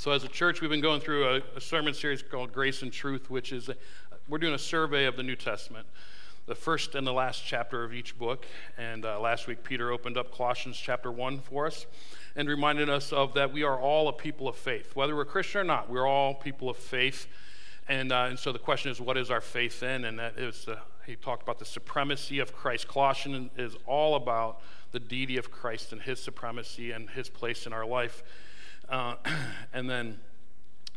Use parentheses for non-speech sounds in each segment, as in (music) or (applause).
So, as a church, we've been going through a, a sermon series called Grace and Truth, which is a, we're doing a survey of the New Testament, the first and the last chapter of each book. And uh, last week, Peter opened up Colossians chapter 1 for us and reminded us of that we are all a people of faith. Whether we're Christian or not, we're all people of faith. And, uh, and so the question is, what is our faith in? And that is, the, he talked about the supremacy of Christ. Colossians is all about the deity of Christ and his supremacy and his place in our life. Uh, (clears throat) and then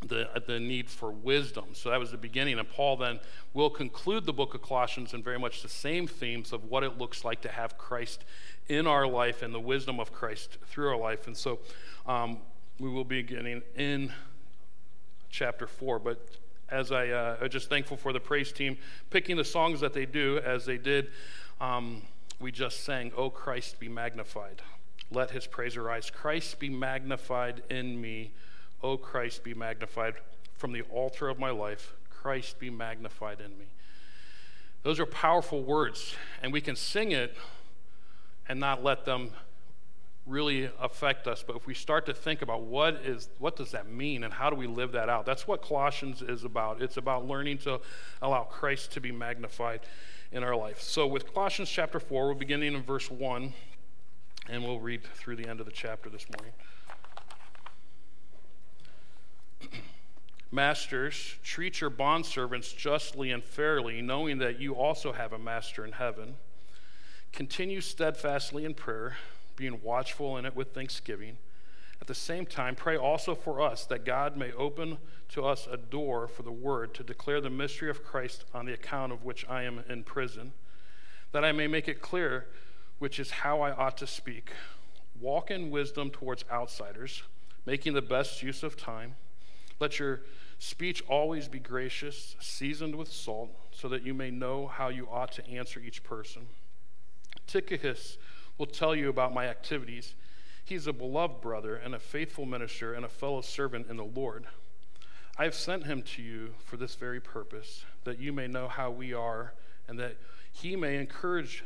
the, the need for wisdom. So that was the beginning. And Paul then will conclude the book of Colossians in very much the same themes of what it looks like to have Christ in our life and the wisdom of Christ through our life. And so um, we will be beginning in chapter 4. But as I uh, just thankful for the praise team picking the songs that they do as they did. Um, we just sang, "Oh Christ, be magnified." Let his praise arise. Christ be magnified in me. O Christ be magnified from the altar of my life. Christ be magnified in me. Those are powerful words, and we can sing it and not let them really affect us. But if we start to think about what is what does that mean and how do we live that out? That's what Colossians is about. It's about learning to allow Christ to be magnified in our life. So with Colossians chapter 4, we're beginning in verse 1 and we'll read through the end of the chapter this morning. Masters, treat your bondservants justly and fairly, knowing that you also have a master in heaven. Continue steadfastly in prayer, being watchful in it with thanksgiving. At the same time, pray also for us that God may open to us a door for the word to declare the mystery of Christ on the account of which I am in prison, that I may make it clear which is how I ought to speak. Walk in wisdom towards outsiders, making the best use of time. Let your speech always be gracious, seasoned with salt, so that you may know how you ought to answer each person. Tychicus will tell you about my activities. He's a beloved brother and a faithful minister and a fellow servant in the Lord. I have sent him to you for this very purpose, that you may know how we are, and that he may encourage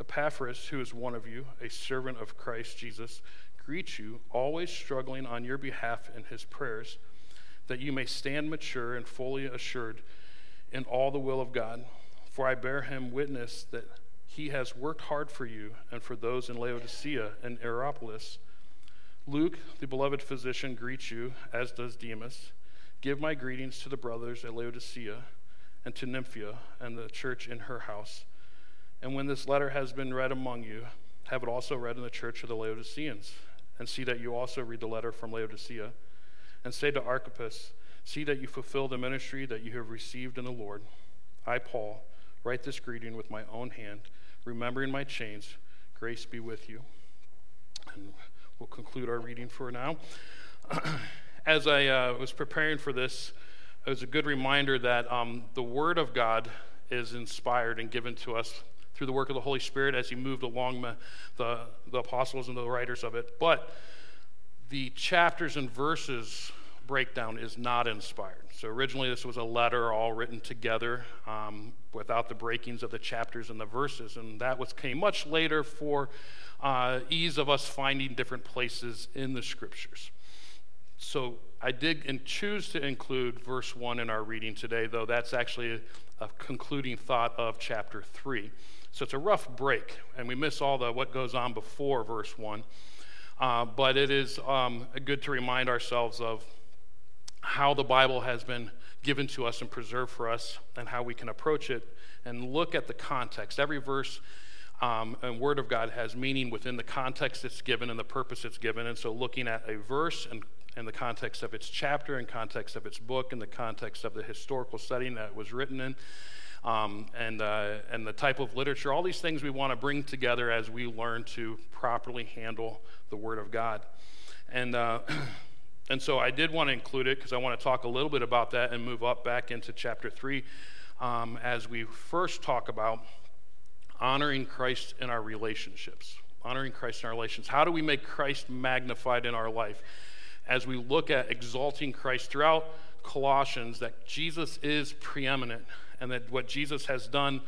Epaphras, who is one of you, a servant of Christ Jesus, greets you, always struggling on your behalf in his prayers, that you may stand mature and fully assured in all the will of God. For I bear him witness that he has worked hard for you and for those in Laodicea and Hierapolis. Luke, the beloved physician, greets you, as does Demas. Give my greetings to the brothers at Laodicea and to Nympha and the church in her house. And when this letter has been read among you, have it also read in the church of the Laodiceans, and see that you also read the letter from Laodicea. And say to Archippus, See that you fulfill the ministry that you have received in the Lord. I, Paul, write this greeting with my own hand, remembering my chains. Grace be with you. And we'll conclude our reading for now. (clears throat) As I uh, was preparing for this, it was a good reminder that um, the Word of God is inspired and given to us through the work of the Holy Spirit as he moved along the, the, apostles and the writers of it. But the chapters and verses breakdown is not inspired. So originally, this was a letter all written together um, without the breakings of the chapters and the verses, and that was came much later for uh, ease of us finding different places in the scriptures. So I did and choose to include verse one in our reading today, though that's actually a, a concluding thought of chapter three. So it's a rough break, and we miss all the what goes on before verse 1. Uh, but it is um, good to remind ourselves of how the Bible has been given to us and preserved for us, and how we can approach it and look at the context. Every verse um, and Word of God has meaning within the context it's given and the purpose it's given. And so, looking at a verse and in the context of its chapter, in context of its book, in the context of the historical setting that it was written in, um, and, uh, and the type of literature, all these things we want to bring together as we learn to properly handle the Word of God. And, uh, (clears throat) And so I did want to include it because I want to talk a little bit about that and move up back into chapter 3 um, as we first talk about honoring Christ in our relationships. Honoring Christ in our relations. How do we make Christ magnified in our life? As we look at exalting Christ throughout Colossians, that Jesus is preeminent and that what Jesus has done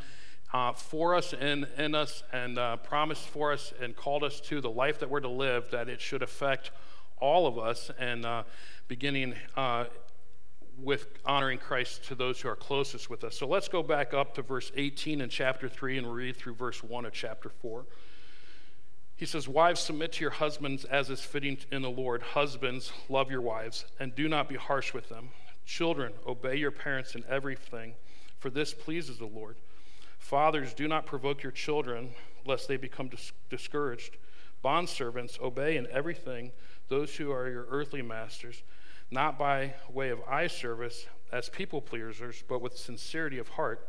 uh, for us and in us and uh, promised for us and called us to the life that we're to live, that it should affect all of us and uh, beginning uh, with honoring Christ to those who are closest with us. So let's go back up to verse 18 in chapter 3 and read through verse 1 of chapter 4. He says, Wives, submit to your husbands as is fitting in the Lord. Husbands, love your wives, and do not be harsh with them. Children, obey your parents in everything, for this pleases the Lord. Fathers, do not provoke your children, lest they become dis- discouraged. Bondservants, obey in everything those who are your earthly masters, not by way of eye service as people pleasers, but with sincerity of heart,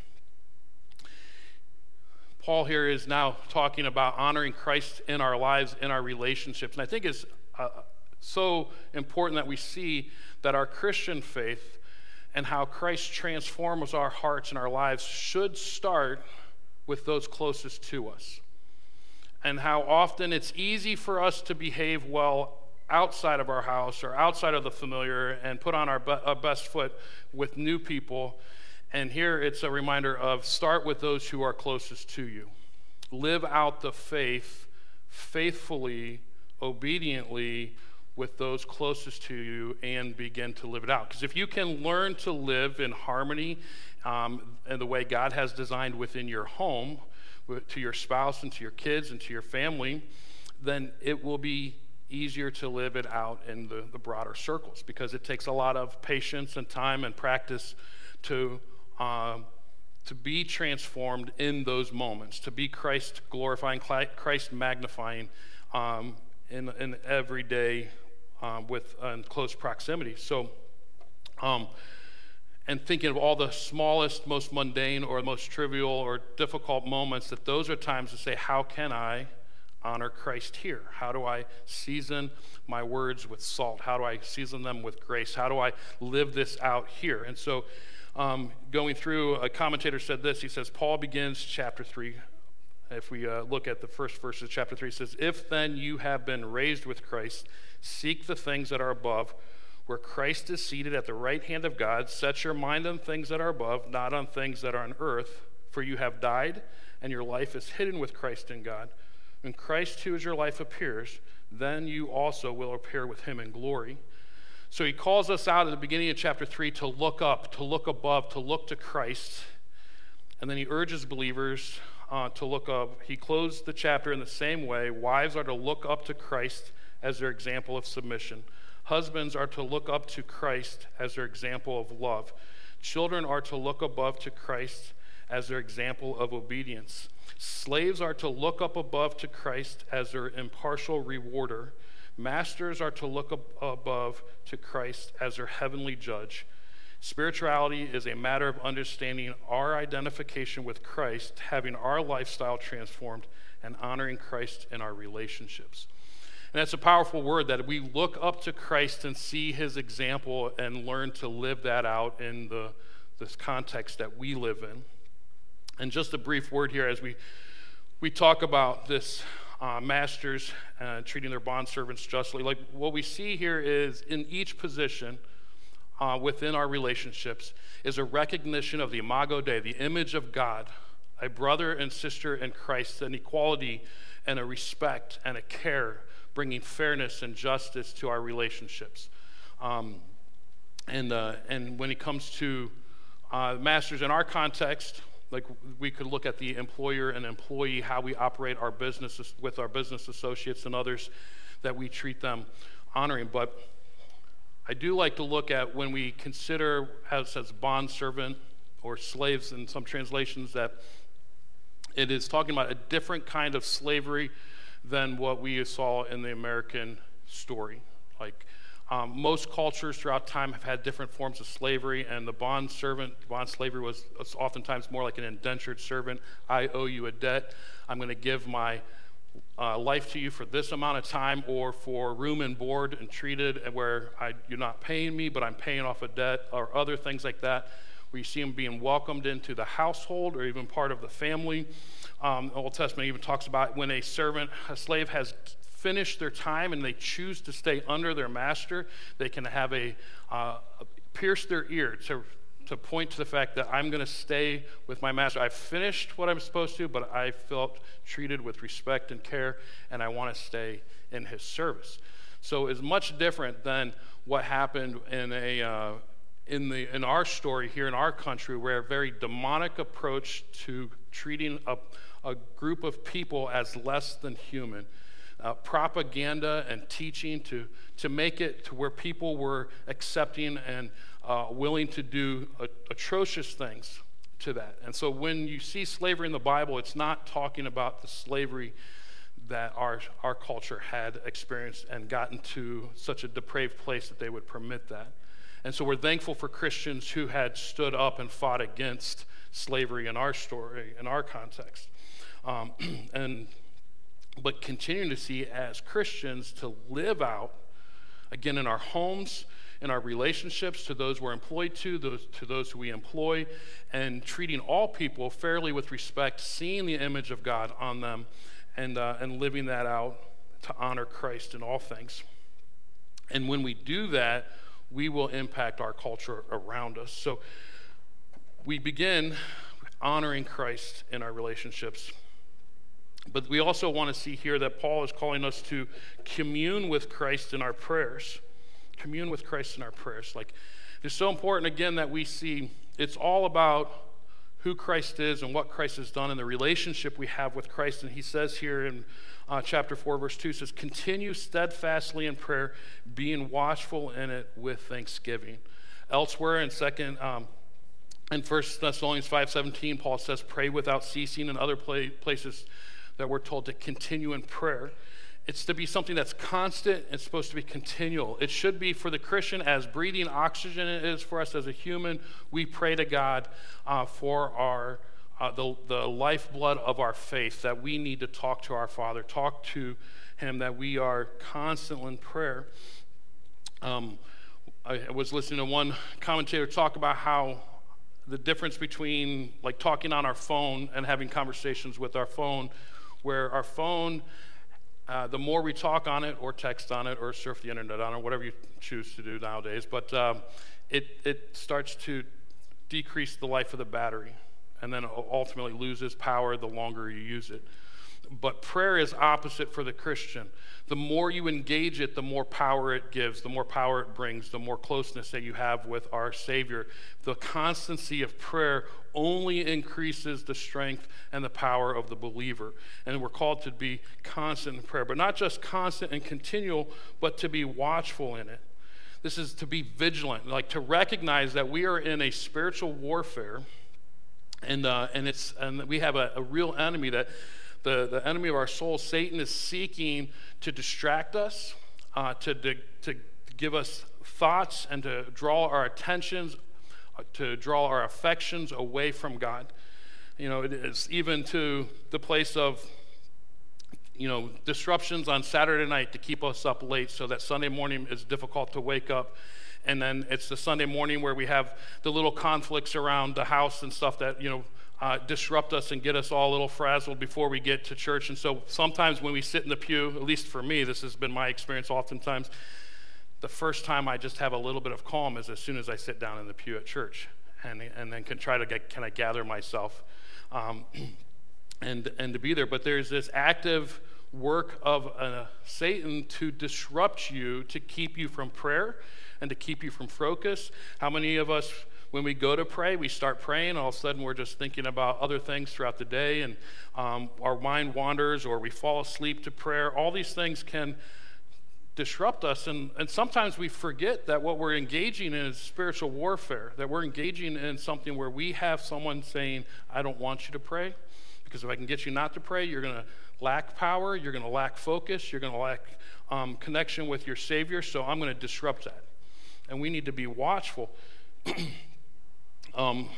Paul here is now talking about honoring Christ in our lives, in our relationships. And I think it's uh, so important that we see that our Christian faith and how Christ transforms our hearts and our lives should start with those closest to us and how often it's easy for us to behave well outside of our house or outside of the familiar and put on our, be- our best foot with new people. And here it's a reminder of start with those who are closest to you. Live out the faith faithfully, obediently with those closest to you and begin to live it out. Because if you can learn to live in harmony um, and the way God has designed within your home, to your spouse and to your kids and to your family, then it will be easier to live it out in the, the broader circles because it takes a lot of patience and time and practice to, uh, to be transformed in those moments, to be Christ glorifying, Christ magnifying um, in, in every day uh, with uh, close proximity. So, um, and thinking of all the smallest, most mundane, or most trivial or difficult moments, that those are times to say, How can I honor Christ here? How do I season my words with salt? How do I season them with grace? How do I live this out here? And so, um, going through, a commentator said this. He says, Paul begins chapter 3. If we uh, look at the first verses of chapter 3, says, If then you have been raised with Christ, seek the things that are above where Christ is seated at the right hand of God, set your mind on things that are above, not on things that are on earth, for you have died, and your life is hidden with Christ in God. When Christ, who is your life, appears, then you also will appear with him in glory. So he calls us out at the beginning of chapter 3 to look up, to look above, to look to Christ. And then he urges believers uh, to look up. He closed the chapter in the same way. Wives are to look up to Christ as their example of submission. Husbands are to look up to Christ as their example of love. Children are to look above to Christ as their example of obedience. Slaves are to look up above to Christ as their impartial rewarder. Masters are to look up above to Christ as their heavenly judge. Spirituality is a matter of understanding our identification with Christ, having our lifestyle transformed, and honoring Christ in our relationships. And that's a powerful word that we look up to Christ and see his example and learn to live that out in the this context that we live in. And just a brief word here as we we talk about this uh, masters uh, treating their bond servants justly. Like what we see here is in each position uh, within our relationships is a recognition of the imago Dei, the image of God, a brother and sister in Christ, an equality and a respect and a care bringing fairness and justice to our relationships. Um, and, uh, and when it comes to uh, masters in our context, like we could look at the employer and employee, how we operate our businesses with our business associates and others, that we treat them honoring. But I do like to look at when we consider as bond servant or slaves in some translations, that it is talking about a different kind of slavery than what we saw in the American story. Like um, most cultures throughout time have had different forms of slavery, and the bond servant, bond slavery was oftentimes more like an indentured servant. I owe you a debt. I'm going to give my uh, life to you for this amount of time, or for room and board and treated where I, you're not paying me, but I'm paying off a debt, or other things like that where you see them being welcomed into the household or even part of the family. Um, the Old Testament even talks about when a servant, a slave has finished their time and they choose to stay under their master, they can have a uh, pierce their ear to to point to the fact that I'm going to stay with my master. I've finished what I'm supposed to, but I felt treated with respect and care, and I want to stay in his service. So it's much different than what happened in a uh, in the in our story here in our country, where a very demonic approach to treating a, a group of people as less than human. Uh, propaganda and teaching to, to make it to where people were accepting and uh, willing to do atrocious things to that. And so when you see slavery in the Bible, it's not talking about the slavery that our, our culture had experienced and gotten to such a depraved place that they would permit that. And so we're thankful for Christians who had stood up and fought against slavery in our story, in our context. Um, (clears throat) and but continuing to see as Christians to live out, again, in our homes, in our relationships to those we're employed to, those, to those who we employ, and treating all people fairly with respect, seeing the image of God on them, and, uh, and living that out to honor Christ in all things. And when we do that, we will impact our culture around us. So we begin honoring Christ in our relationships. But we also want to see here that Paul is calling us to commune with Christ in our prayers. Commune with Christ in our prayers. Like, it's so important, again, that we see it's all about who Christ is and what Christ has done and the relationship we have with Christ. And he says here in uh, chapter 4, verse 2 says, Continue steadfastly in prayer, being watchful in it with thanksgiving. Elsewhere in second um, in 1 Thessalonians 5:17, Paul says, Pray without ceasing. In other places that we're told to continue in prayer. It's to be something that's constant. It's supposed to be continual. It should be for the Christian as breathing oxygen is for us as a human. We pray to God uh, for our uh, the, the lifeblood of our faith that we need to talk to our Father, talk to Him, that we are constantly in prayer. Um, I was listening to one commentator talk about how the difference between like talking on our phone and having conversations with our phone, where our phone uh, the more we talk on it or text on it or surf the internet on it, whatever you choose to do nowadays, but um, it, it starts to decrease the life of the battery and then ultimately loses power the longer you use it. But prayer is opposite for the Christian. The more you engage it, the more power it gives, the more power it brings, the more closeness that you have with our Savior. The constancy of prayer only increases the strength and the power of the believer. And we're called to be constant in prayer, but not just constant and continual, but to be watchful in it. This is to be vigilant, like to recognize that we are in a spiritual warfare, and uh, and it's and we have a, a real enemy that the, the enemy of our soul, Satan, is seeking to distract us, uh, to, to, to give us thoughts, and to draw our attentions, to draw our affections away from God. You know, it is even to the place of you know, disruptions on Saturday night to keep us up late so that Sunday morning is difficult to wake up. And then it's the Sunday morning where we have the little conflicts around the house and stuff that, you know, uh, disrupt us and get us all a little frazzled before we get to church. And so sometimes when we sit in the pew, at least for me, this has been my experience oftentimes, the first time I just have a little bit of calm is as soon as I sit down in the pew at church and, and then can try to get, can I gather myself um, (clears throat) and, and to be there. But there's this active work of uh, Satan to disrupt you, to keep you from prayer and to keep you from focus. How many of us when we go to pray, we start praying, all of a sudden we're just thinking about other things throughout the day, and um, our mind wanders, or we fall asleep to prayer. All these things can disrupt us. And, and sometimes we forget that what we're engaging in is spiritual warfare, that we're engaging in something where we have someone saying, I don't want you to pray, because if I can get you not to pray, you're going to lack power, you're going to lack focus, you're going to lack um, connection with your Savior, so I'm going to disrupt that. And we need to be watchful. (clears throat) um,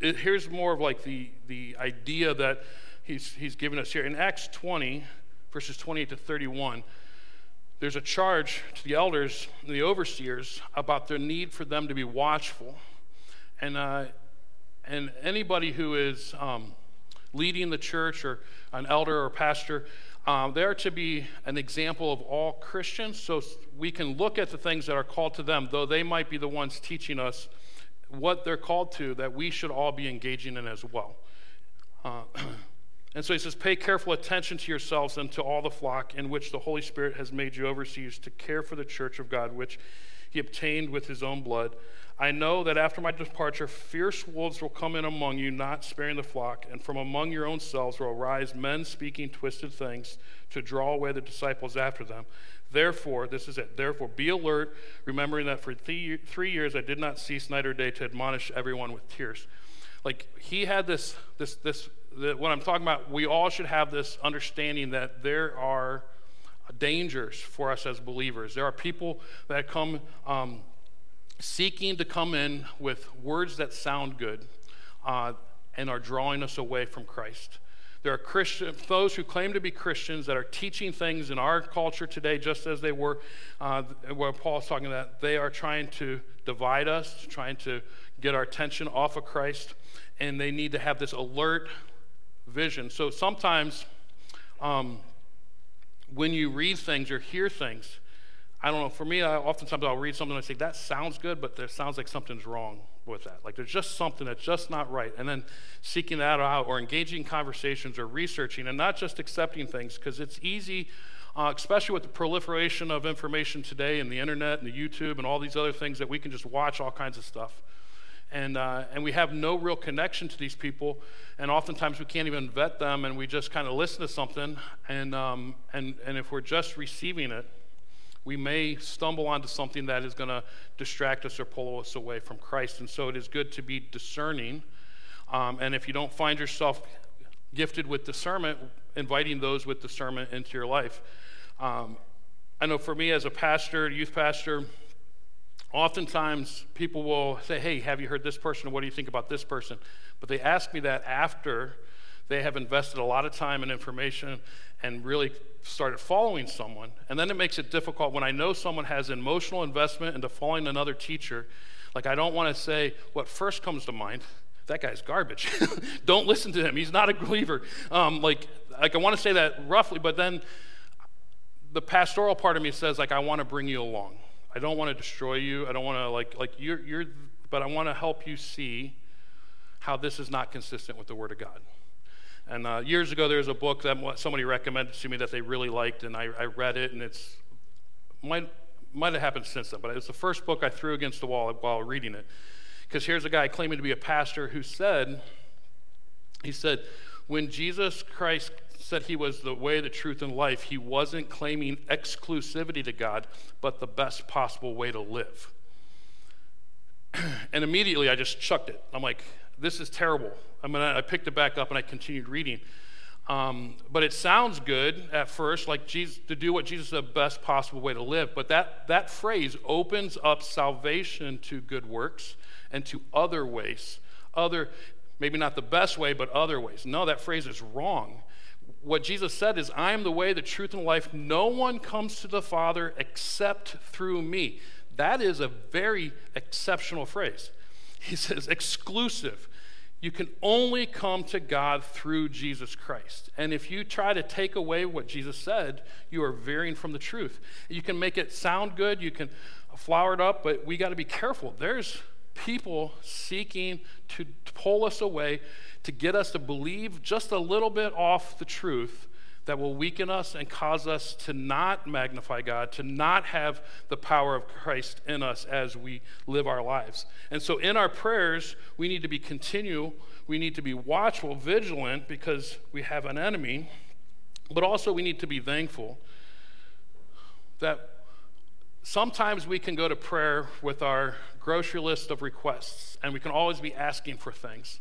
it, here's more of like the, the idea that he's, he's given us here. In Acts 20, verses 28 to 31, there's a charge to the elders and the overseers about their need for them to be watchful. And, uh, and anybody who is um, leading the church or an elder or pastor, um, they're to be an example of all Christians so we can look at the things that are called to them, though they might be the ones teaching us what they're called to, that we should all be engaging in as well. Uh, (clears throat) and so he says, Pay careful attention to yourselves and to all the flock in which the Holy Spirit has made you overseers to care for the church of God, which he obtained with his own blood. I know that after my departure, fierce wolves will come in among you, not sparing the flock, and from among your own selves will arise men speaking twisted things to draw away the disciples after them. Therefore, this is it. Therefore, be alert, remembering that for three, three years I did not cease night or day to admonish everyone with tears. Like he had this, this, this. The, what I'm talking about, we all should have this understanding that there are dangers for us as believers. There are people that come. Um, seeking to come in with words that sound good uh, and are drawing us away from Christ. There are Christian, those who claim to be Christians that are teaching things in our culture today, just as they were uh, where Paul's talking about. They are trying to divide us, trying to get our attention off of Christ, and they need to have this alert vision. So sometimes um, when you read things or hear things, I don't know. For me, I, oftentimes I'll read something and I say, that sounds good, but there sounds like something's wrong with that. Like there's just something that's just not right. And then seeking that out or engaging conversations or researching and not just accepting things because it's easy, uh, especially with the proliferation of information today and the internet and the YouTube and all these other things that we can just watch all kinds of stuff. And, uh, and we have no real connection to these people. And oftentimes we can't even vet them and we just kind of listen to something. And, um, and, and if we're just receiving it, we may stumble onto something that is going to distract us or pull us away from Christ. And so it is good to be discerning. Um, and if you don't find yourself gifted with discernment, inviting those with discernment into your life. Um, I know for me as a pastor, youth pastor, oftentimes people will say, Hey, have you heard this person? What do you think about this person? But they ask me that after they have invested a lot of time and information and really started following someone. And then it makes it difficult when I know someone has emotional investment into following another teacher. Like, I don't want to say what first comes to mind. That guy's garbage. (laughs) don't listen to him. He's not a believer. Um, like, like, I want to say that roughly, but then the pastoral part of me says, like, I want to bring you along. I don't want to destroy you. I don't want to, like, like you're, you're, but I want to help you see how this is not consistent with the Word of God. And uh, years ago, there was a book that somebody recommended to me that they really liked, and I, I read it, and it's might might have happened since then, but it was the first book I threw against the wall while reading it. Because here's a guy claiming to be a pastor who said, he said, when Jesus Christ said he was the way, the truth, and life, he wasn't claiming exclusivity to God, but the best possible way to live. (clears throat) and immediately I just chucked it. I'm like, this is terrible. I mean, I picked it back up and I continued reading. Um, but it sounds good at first, like Jesus, to do what Jesus is the best possible way to live. But that, that phrase opens up salvation to good works and to other ways. Other, maybe not the best way, but other ways. No, that phrase is wrong. What Jesus said is, I am the way, the truth, and life. No one comes to the Father except through me. That is a very exceptional phrase. He says exclusive. You can only come to God through Jesus Christ. And if you try to take away what Jesus said, you are veering from the truth. You can make it sound good, you can flower it up, but we got to be careful. There's people seeking to pull us away, to get us to believe just a little bit off the truth that will weaken us and cause us to not magnify God, to not have the power of Christ in us as we live our lives. And so in our prayers, we need to be continual, we need to be watchful, vigilant, because we have an enemy, but also we need to be thankful. that sometimes we can go to prayer with our grocery list of requests, and we can always be asking for things.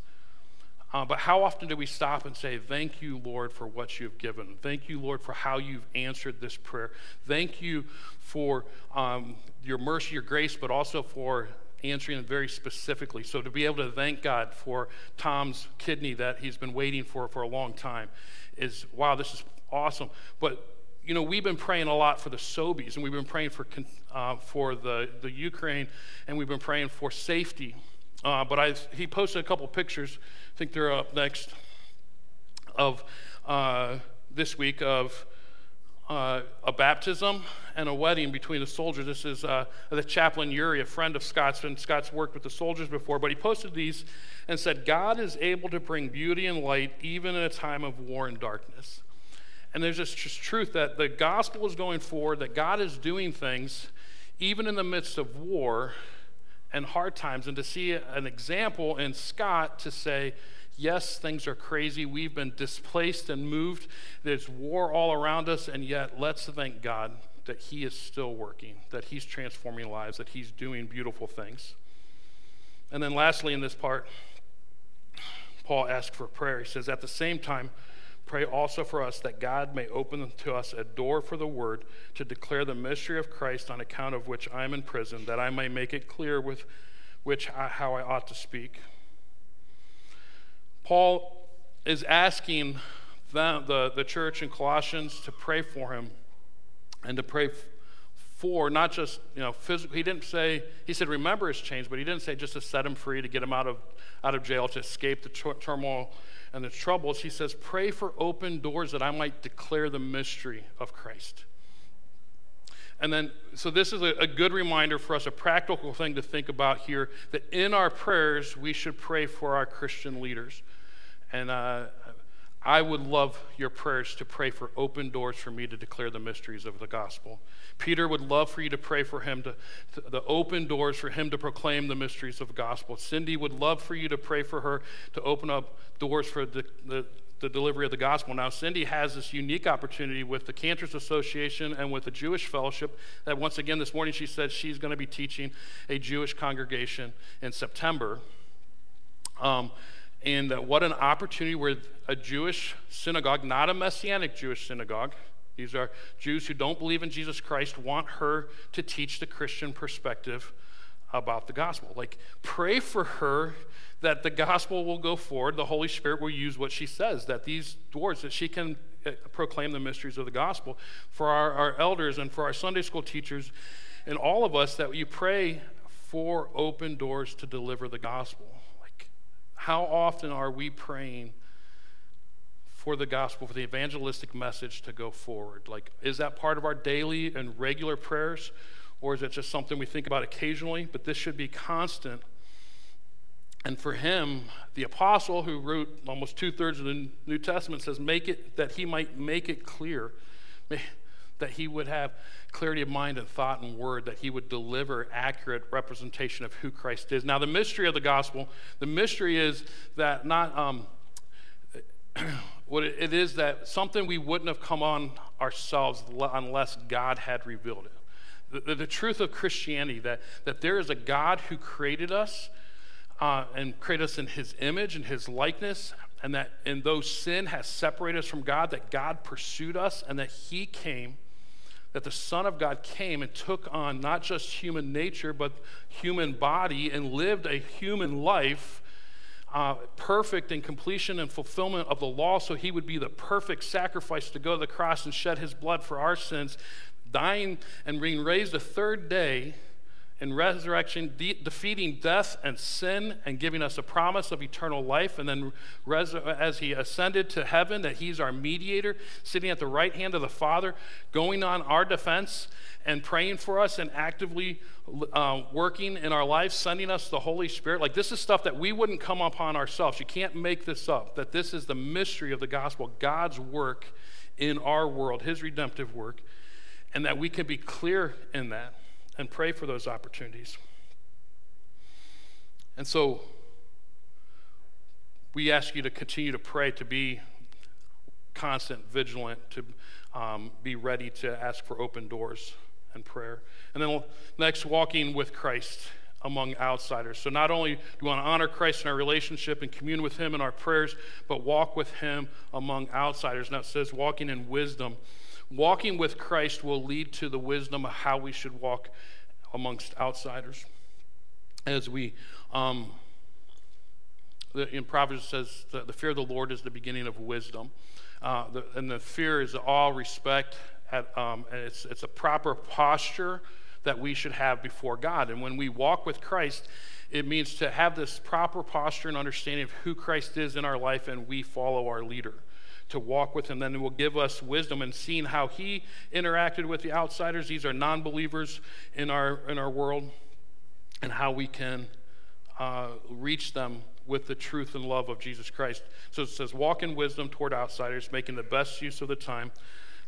Uh, but how often do we stop and say, Thank you, Lord, for what you've given? Thank you, Lord, for how you've answered this prayer. Thank you for um, your mercy, your grace, but also for answering it very specifically. So to be able to thank God for Tom's kidney that he's been waiting for for a long time is wow, this is awesome. But you know, we've been praying a lot for the Sobies, and we've been praying for uh, for the the Ukraine, and we've been praying for safety. Uh, but I, he posted a couple pictures. I think they're up next. Of uh, this week of uh, a baptism and a wedding between the soldiers. This is uh, the chaplain Yuri, a friend of Scott's, and Scott's worked with the soldiers before, but he posted these and said, God is able to bring beauty and light even in a time of war and darkness. And there's this truth that the gospel is going forward, that God is doing things even in the midst of war and hard times. And to see an example in Scott to say, Yes, things are crazy. We've been displaced and moved. There's war all around us, and yet let's thank God that He is still working, that He's transforming lives, that He's doing beautiful things. And then, lastly, in this part, Paul asks for prayer. He says, At the same time, pray also for us that God may open to us a door for the word to declare the mystery of Christ on account of which I am in prison, that I may make it clear with which I, how I ought to speak. Paul is asking the, the, the church in Colossians to pray for him and to pray for not just, you know, physical. He didn't say, he said, remember his chains, but he didn't say just to set him free, to get him out of, out of jail, to escape the turmoil and the trouble, she says, pray for open doors that I might declare the mystery of Christ. And then, so this is a, a, good reminder for us, a practical thing to think about here that in our prayers, we should pray for our Christian leaders. And uh, I would love your prayers to pray for open doors for me to declare the mysteries of the gospel. Peter would love for you to pray for him to, the open doors for him to proclaim the mysteries of the gospel. Cindy would love for you to pray for her to open up doors for the, the the delivery of the gospel. Now, Cindy has this unique opportunity with the Cantors Association and with the Jewish Fellowship. That once again, this morning she said she's going to be teaching a Jewish congregation in September. Um, and what an opportunity where a Jewish synagogue, not a messianic Jewish synagogue, these are Jews who don't believe in Jesus Christ, want her to teach the Christian perspective about the gospel. Like, pray for her that the gospel will go forward. The Holy Spirit will use what she says, that these doors, that she can uh, proclaim the mysteries of the gospel. For our, our elders and for our Sunday school teachers and all of us, that you pray for open doors to deliver the gospel. How often are we praying? for the gospel, for the evangelistic message to go forward? Like, is that part of our daily and regular prayers? Or is it just something we think about occasionally? But this should be constant. And for him, the apostle who wrote almost two thirds of the New Testament says, make it that he might make it clear, that he would have clarity of mind and thought and word, that he would deliver accurate representation of who Christ is. Now, the mystery of the gospel, the mystery is that not um, (clears throat) what it is that something we wouldn't have come on ourselves unless God had revealed it the, the, truth of Christianity that, that there is a God who created us uh, and created us in his image and his likeness, and that in though sin has separated us from God, that God pursued us and that he came, that the Son of God came and took on not just human nature, but human body and lived a human life. Uh, perfect in completion and fulfillment of the law, so he would be the perfect sacrifice to go to the cross and shed his blood for our sins, dying and being raised a third day in resurrection, de- defeating death and sin and giving us a promise of eternal life. And then, res- as he ascended to heaven, that he's our mediator, sitting at the right hand of the Father, going on our defense and praying for us and actively uh, working in our lives, sending us the Holy Spirit. Like, this is stuff that we wouldn't come upon ourselves. You can't make this up. That this is the mystery of the gospel, God's work in our world, his redemptive work and that we can be clear in that and pray for those opportunities. And so we ask you to continue to pray, to be constant, vigilant, to um, be ready to ask for open doors and prayer. And then next, walking with Christ among outsiders. So not only do we want to honor Christ in our relationship and commune with Him in our prayers, but walk with Him among outsiders. Now it says walking in wisdom. Walking with Christ will lead to the wisdom of how we should walk amongst outsiders. As we, um, in Proverbs says that the fear of the Lord is the beginning of wisdom. Uh, the, and the fear is all respect. At, um, and it's, it's a proper posture that we should have before God. And when we walk with Christ, it means to have this proper posture and understanding of who Christ is in our life and we follow our leader. To walk with him, then it will give us wisdom and seeing how he interacted with the outsiders. These are non believers in our, in our world, and how we can uh, reach them with the truth and love of Jesus Christ. So it says, Walk in wisdom toward outsiders, making the best use of the time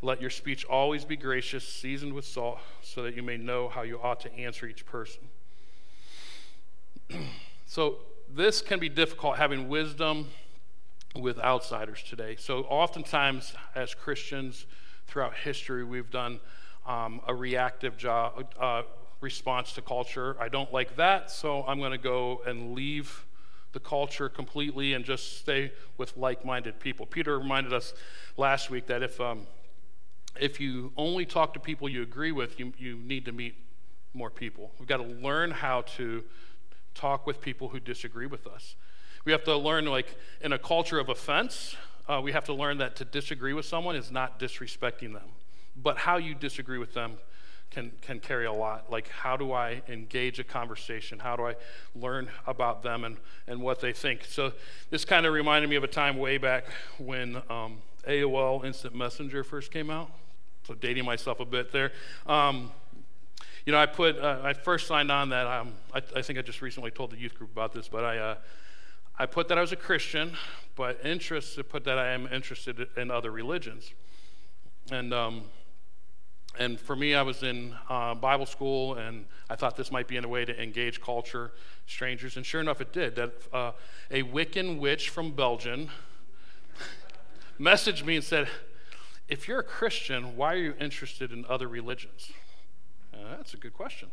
let your speech always be gracious, seasoned with salt, so that you may know how you ought to answer each person. (clears throat) so, this can be difficult having wisdom with outsiders today. So, oftentimes, as Christians throughout history, we've done um, a reactive job, uh, response to culture. I don't like that, so I'm going to go and leave the culture completely and just stay with like minded people. Peter reminded us last week that if um, if you only talk to people you agree with, you, you need to meet more people. We've got to learn how to talk with people who disagree with us. We have to learn, like, in a culture of offense, uh, we have to learn that to disagree with someone is not disrespecting them. But how you disagree with them can, can carry a lot. Like, how do I engage a conversation? How do I learn about them and, and what they think? So, this kind of reminded me of a time way back when um, AOL Instant Messenger first came out so dating myself a bit there. Um, you know, I put, uh, I first signed on that, um, I, I, think I just recently told the youth group about this, but I, uh, I put that I was a Christian, but interest, I put that I am interested in other religions. And, um, and for me, I was in uh, Bible school, and I thought this might be in a way to engage culture, strangers, and sure enough, it did. That uh, a Wiccan witch from Belgium (laughs) messaged me and said, if you're a Christian, why are you interested in other religions? Uh, that's a good question.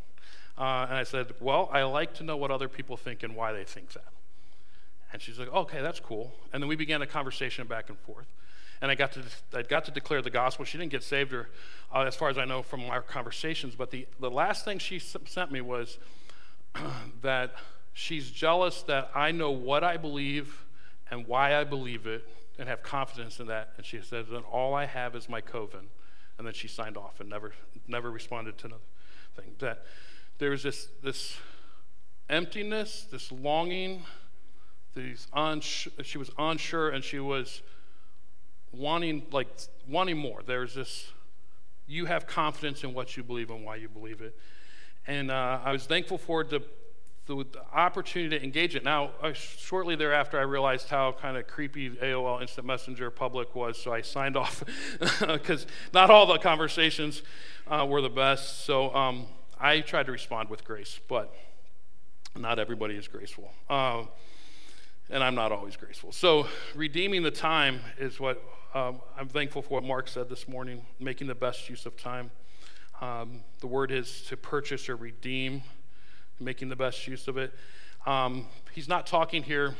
Uh, and I said, Well, I like to know what other people think and why they think that. And she's like, Okay, that's cool. And then we began a conversation back and forth. And I got to, I got to declare the gospel. She didn't get saved, or uh, as far as I know from our conversations. But the, the last thing she sent me was (clears throat) that she's jealous that I know what I believe and why I believe it and have confidence in that. And she said, then all I have is my coven. And then she signed off and never, never responded to another thing. That there was this, this emptiness, this longing, these she was unsure and she was wanting, like, wanting more. There's this, you have confidence in what you believe and why you believe it. And uh, I was thankful for the the, the opportunity to engage it. Now, shortly thereafter, I realized how kind of creepy AOL Instant Messenger public was, so I signed (laughs) off because not all the conversations uh, were the best. So um, I tried to respond with grace, but not everybody is graceful. Uh, and I'm not always graceful. So, redeeming the time is what um, I'm thankful for what Mark said this morning, making the best use of time. Um, the word is to purchase or redeem making the best use of it. Um, he's not talking here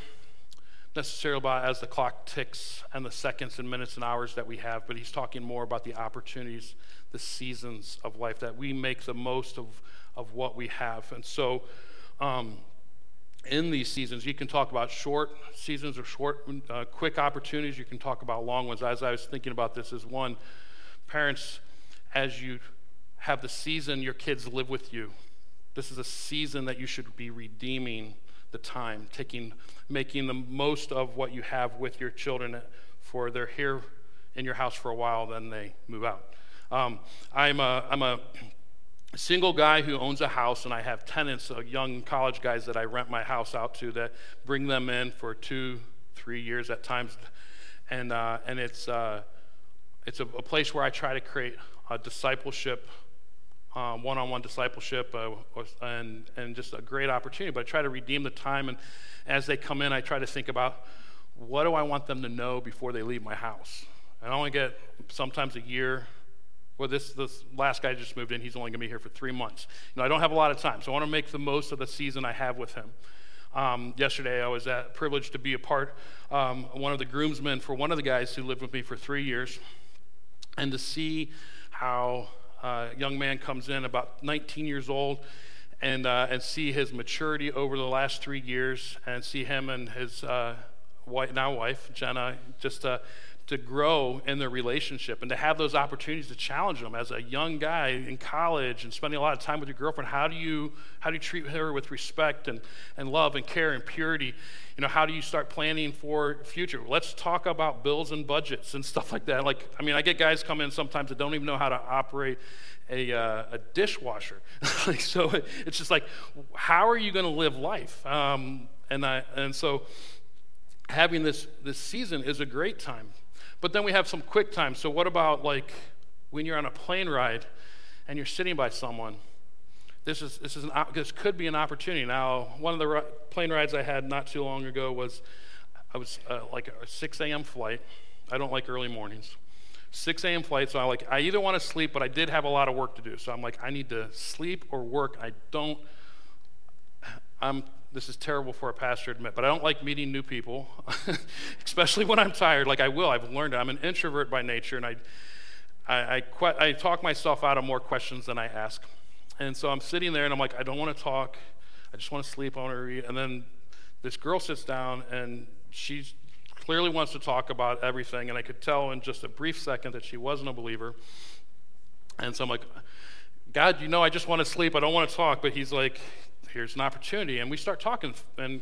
necessarily about as the clock ticks and the seconds and minutes and hours that we have, but he's talking more about the opportunities, the seasons of life, that we make the most of, of what we have. And so, um, in these seasons, you can talk about short seasons or short, uh, quick opportunities. You can talk about long ones. As I was thinking about this, as one, parents, as you have the season your kids live with you, this is a season that you should be redeeming the time, taking, making the most of what you have with your children, for they're here in your house for a while, then they move out. Um, I'm, a, I'm a single guy who owns a house, and I have tenants, uh, young college guys that I rent my house out to that bring them in for two, three years at times. And, uh, and it's, uh, it's a, a place where I try to create a discipleship um, one-on-one discipleship uh, and, and just a great opportunity but i try to redeem the time and as they come in i try to think about what do i want them to know before they leave my house And i only get sometimes a year Well, this, this last guy just moved in. He's only going to be here for three months. You know, I don't have a lot of time, so I want to make the most of the season I have with him. Um, yesterday, I was at, privileged to be a part, um, one of the groomsmen for one of the guys who lived with me for three years, and to see how uh, a young man comes in, about 19 years old, and, uh, and see his maturity over the last three years, and see him and his uh, wife, now wife, Jenna, just uh, to grow in their relationship and to have those opportunities to challenge them. As a young guy in college and spending a lot of time with your girlfriend how do you how do you treat her with respect and, and love and care and purity? You know how do you start planning for future? Let's talk about bills and budgets and (laughs) stuff like that. Like i mean i get guys come in sometimes that don't even know how to operate a, uh, a dishwasher. (laughs) So it's just like how are you going to live life? Um, and I, and so having this this season is a great time but then we have some quick time. So, what about like when you're on a plane ride and you're sitting by someone? This, is, this, is an, this could be an opportunity. Now, one of the plane rides I had not too long ago was I was uh, like a 6 a.m. flight. I don't like early mornings. 6 a.m. flight, so I like I either want to sleep, but I did have a lot of work to do. So I'm like, I need to sleep or work. I don't. I'm this is terrible for a pastor to admit, but I don't like meeting new people, (laughs) especially when I'm tired. Like I will, I've learned it. I'm an introvert by nature, and I, I, I, I talk myself out of more questions than I ask. And so I'm sitting there, and I'm like, I don't want to talk. I just want to sleep. I want to read. And then this girl sits down, and she clearly wants to talk about everything. And I could tell in just a brief second that she wasn't a believer. And so I'm like, God, you know, I just want to sleep. I don't want to talk. But he's like, here's an opportunity. And we start talking, and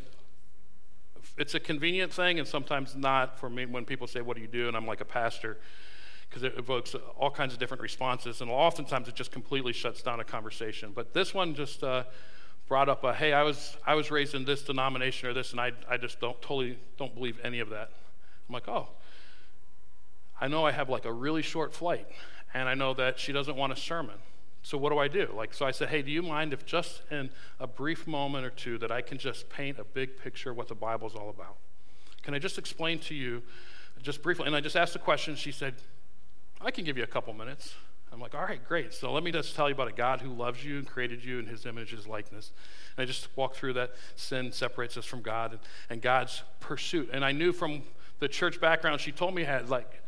it's a convenient thing and sometimes not for me when people say, What do you do? And I'm like a pastor, because it evokes all kinds of different responses. And oftentimes it just completely shuts down a conversation. But this one just uh, brought up a, Hey, I was, I was raised in this denomination or this, and I, I just don't totally don't believe any of that. I'm like, Oh, I know I have like a really short flight, and I know that she doesn't want a sermon. So what do I do? Like, so I said, hey, do you mind if just in a brief moment or two that I can just paint a big picture of what the Bible's all about? Can I just explain to you, just briefly? And I just asked the question. She said, I can give you a couple minutes. I'm like, all right, great. So let me just tell you about a God who loves you and created you in his image, his likeness. And I just walked through that sin separates us from God and, and God's pursuit. And I knew from the church background she told me had like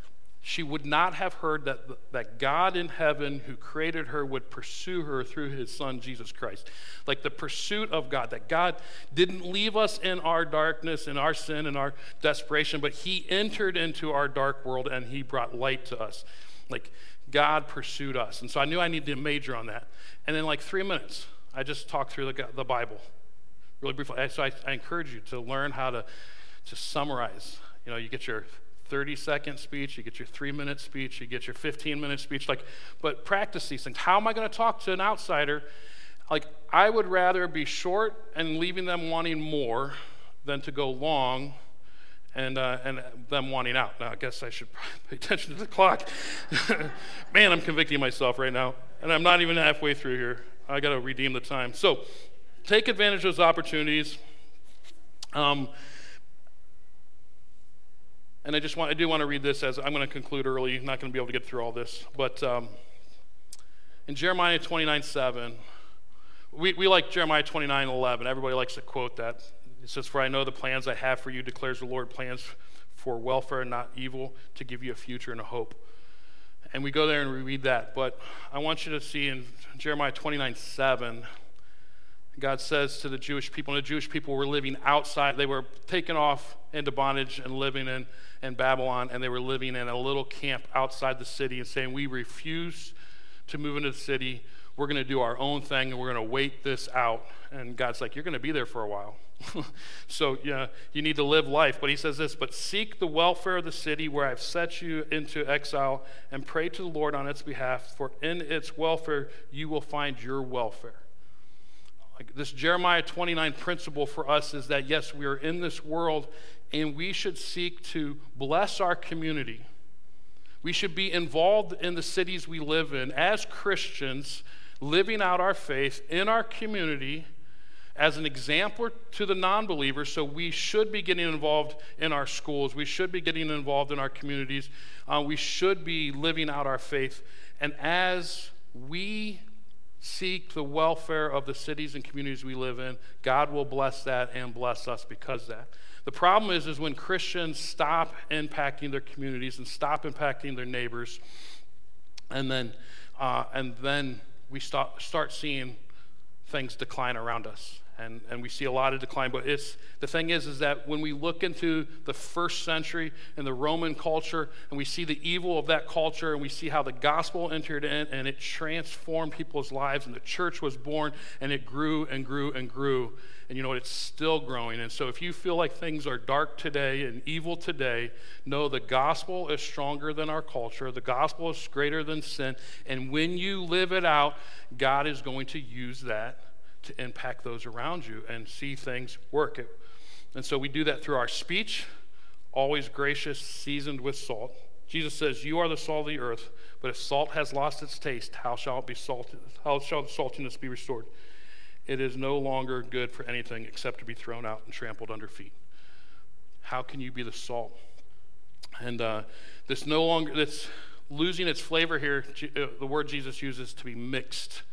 she would not have heard that, that God in heaven, who created her, would pursue her through his son, Jesus Christ. Like the pursuit of God, that God didn't leave us in our darkness, in our sin, in our desperation, but he entered into our dark world and he brought light to us. Like God pursued us. And so I knew I needed to major on that. And in like three minutes, I just talked through the, the Bible really briefly. So I, I encourage you to learn how to, to summarize. You know, you get your 30 second speech, you get your three minute speech, you get your 15 minute speech. Like, but practice these things. How am I going to talk to an outsider? Like, I would rather be short and leaving them wanting more than to go long and, uh, and them wanting out. Now, I guess I should (laughs) pay attention to the clock. (laughs) Man, I'm convicting myself right now, and I'm not even halfway through here. I got to redeem the time. So, take advantage of those opportunities. Um, and I just want, I do want to read this as I'm going to conclude early. I'm not going to be able to get through all this. But um, in Jeremiah 29 7, we, we like Jeremiah 29 11. Everybody likes to quote that. It says, For I know the plans I have for you, declares the Lord, plans for welfare and not evil, to give you a future and a hope. And we go there and we read that. But I want you to see in Jeremiah 29 7, God says to the Jewish people, and the Jewish people were living outside, they were taken off into bondage and living in in Babylon, and they were living in a little camp outside the city and saying, We refuse to move into the city. We're going to do our own thing and we're going to wait this out. And God's like, You're going to be there for a while. (laughs) so, yeah, you need to live life. But he says this, but seek the welfare of the city where I've set you into exile and pray to the Lord on its behalf, for in its welfare you will find your welfare. This Jeremiah 29 principle for us is that yes, we are in this world and we should seek to bless our community. We should be involved in the cities we live in as Christians, living out our faith in our community as an example to the non believers. So we should be getting involved in our schools. We should be getting involved in our communities. Uh, we should be living out our faith. And as we seek the welfare of the cities and communities we live in, God will bless that and bless us because that. The problem is, is when Christians stop impacting their communities and stop impacting their neighbors, and then, uh, and then we start, start seeing things decline around us and, and we see a lot of decline. But it's the thing is, is that when we look into the first century and the Roman culture, and we see the evil of that culture, and we see how the gospel entered in and it transformed people's lives, and the church was born, and it grew and grew and grew. And you know, it's still growing. And so if you feel like things are dark today and evil today, know the gospel is stronger than our culture. The gospel is greater than sin. And when you live it out, God is going to use that to impact those around you and see things work. And so we do that through our speech, always gracious, seasoned with salt. Jesus says, You are the salt of the earth, but if salt has lost its taste, how shall it be salted? How shall the saltiness be restored? It is no longer good for anything except to be thrown out and trampled under feet. How can you be the salt? And uh, this no longer, this losing its flavor here, uh, the word Jesus uses to be mixed.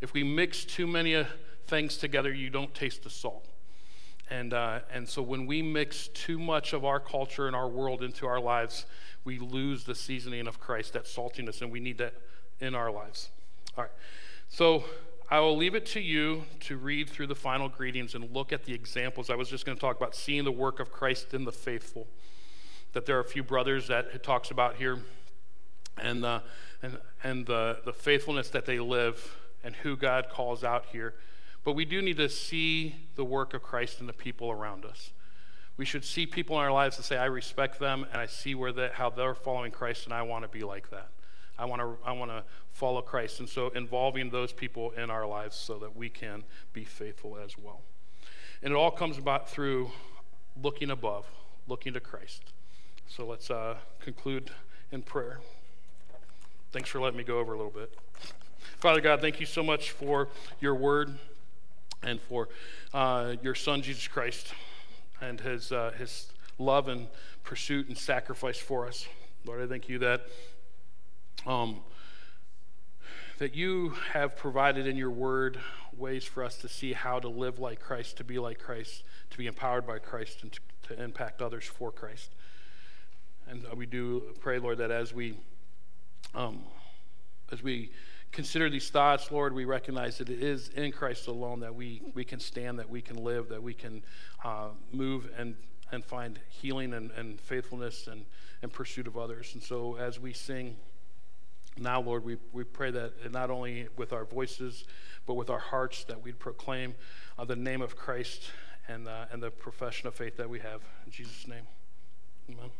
If we mix too many uh, things together, you don't taste the salt. And, uh, and so when we mix too much of our culture and our world into our lives, we lose the seasoning of Christ, that saltiness, and we need that in our lives. All right. So I will leave it to you to read through the final greetings and look at the examples. I was just going to talk about seeing the work of Christ in the faithful. That there are a few brothers that it talks about here, and, uh, and, and the, the faithfulness that they live, and who God calls out here. But we do need to see the work of Christ in the people around us. We should see people in our lives and say, I respect them and I see where they, how they're following Christ and I want to be like that. I want to I want to follow Christ. And so involving those people in our lives so that we can be faithful as well. And it all comes about through looking above, looking to Christ. So let's uh, conclude in prayer. Thanks for letting me go over a little bit. Father God, thank you so much for your word and for uh, your Son, Jesus Christ, and his, uh, his love and pursuit and sacrifice for us. Lord, I thank you that, um, that you have provided in your word ways for us to see how to live like Christ, to be like Christ, to be empowered by Christ, and to, to impact others for Christ. And we do pray, Lord, that as we, um, as we consider these thoughts, Lord, we recognize that it is in Christ alone that we, we can stand, that we can live, that we can uh, move and, and find healing and, and faithfulness and, and pursuit of others. And so as we sing now, Lord, we, we pray that not only with our voices, but with our hearts, that we'd proclaim uh, the name of Christ and, uh, and the profession of faith that we have. In Jesus' name, amen.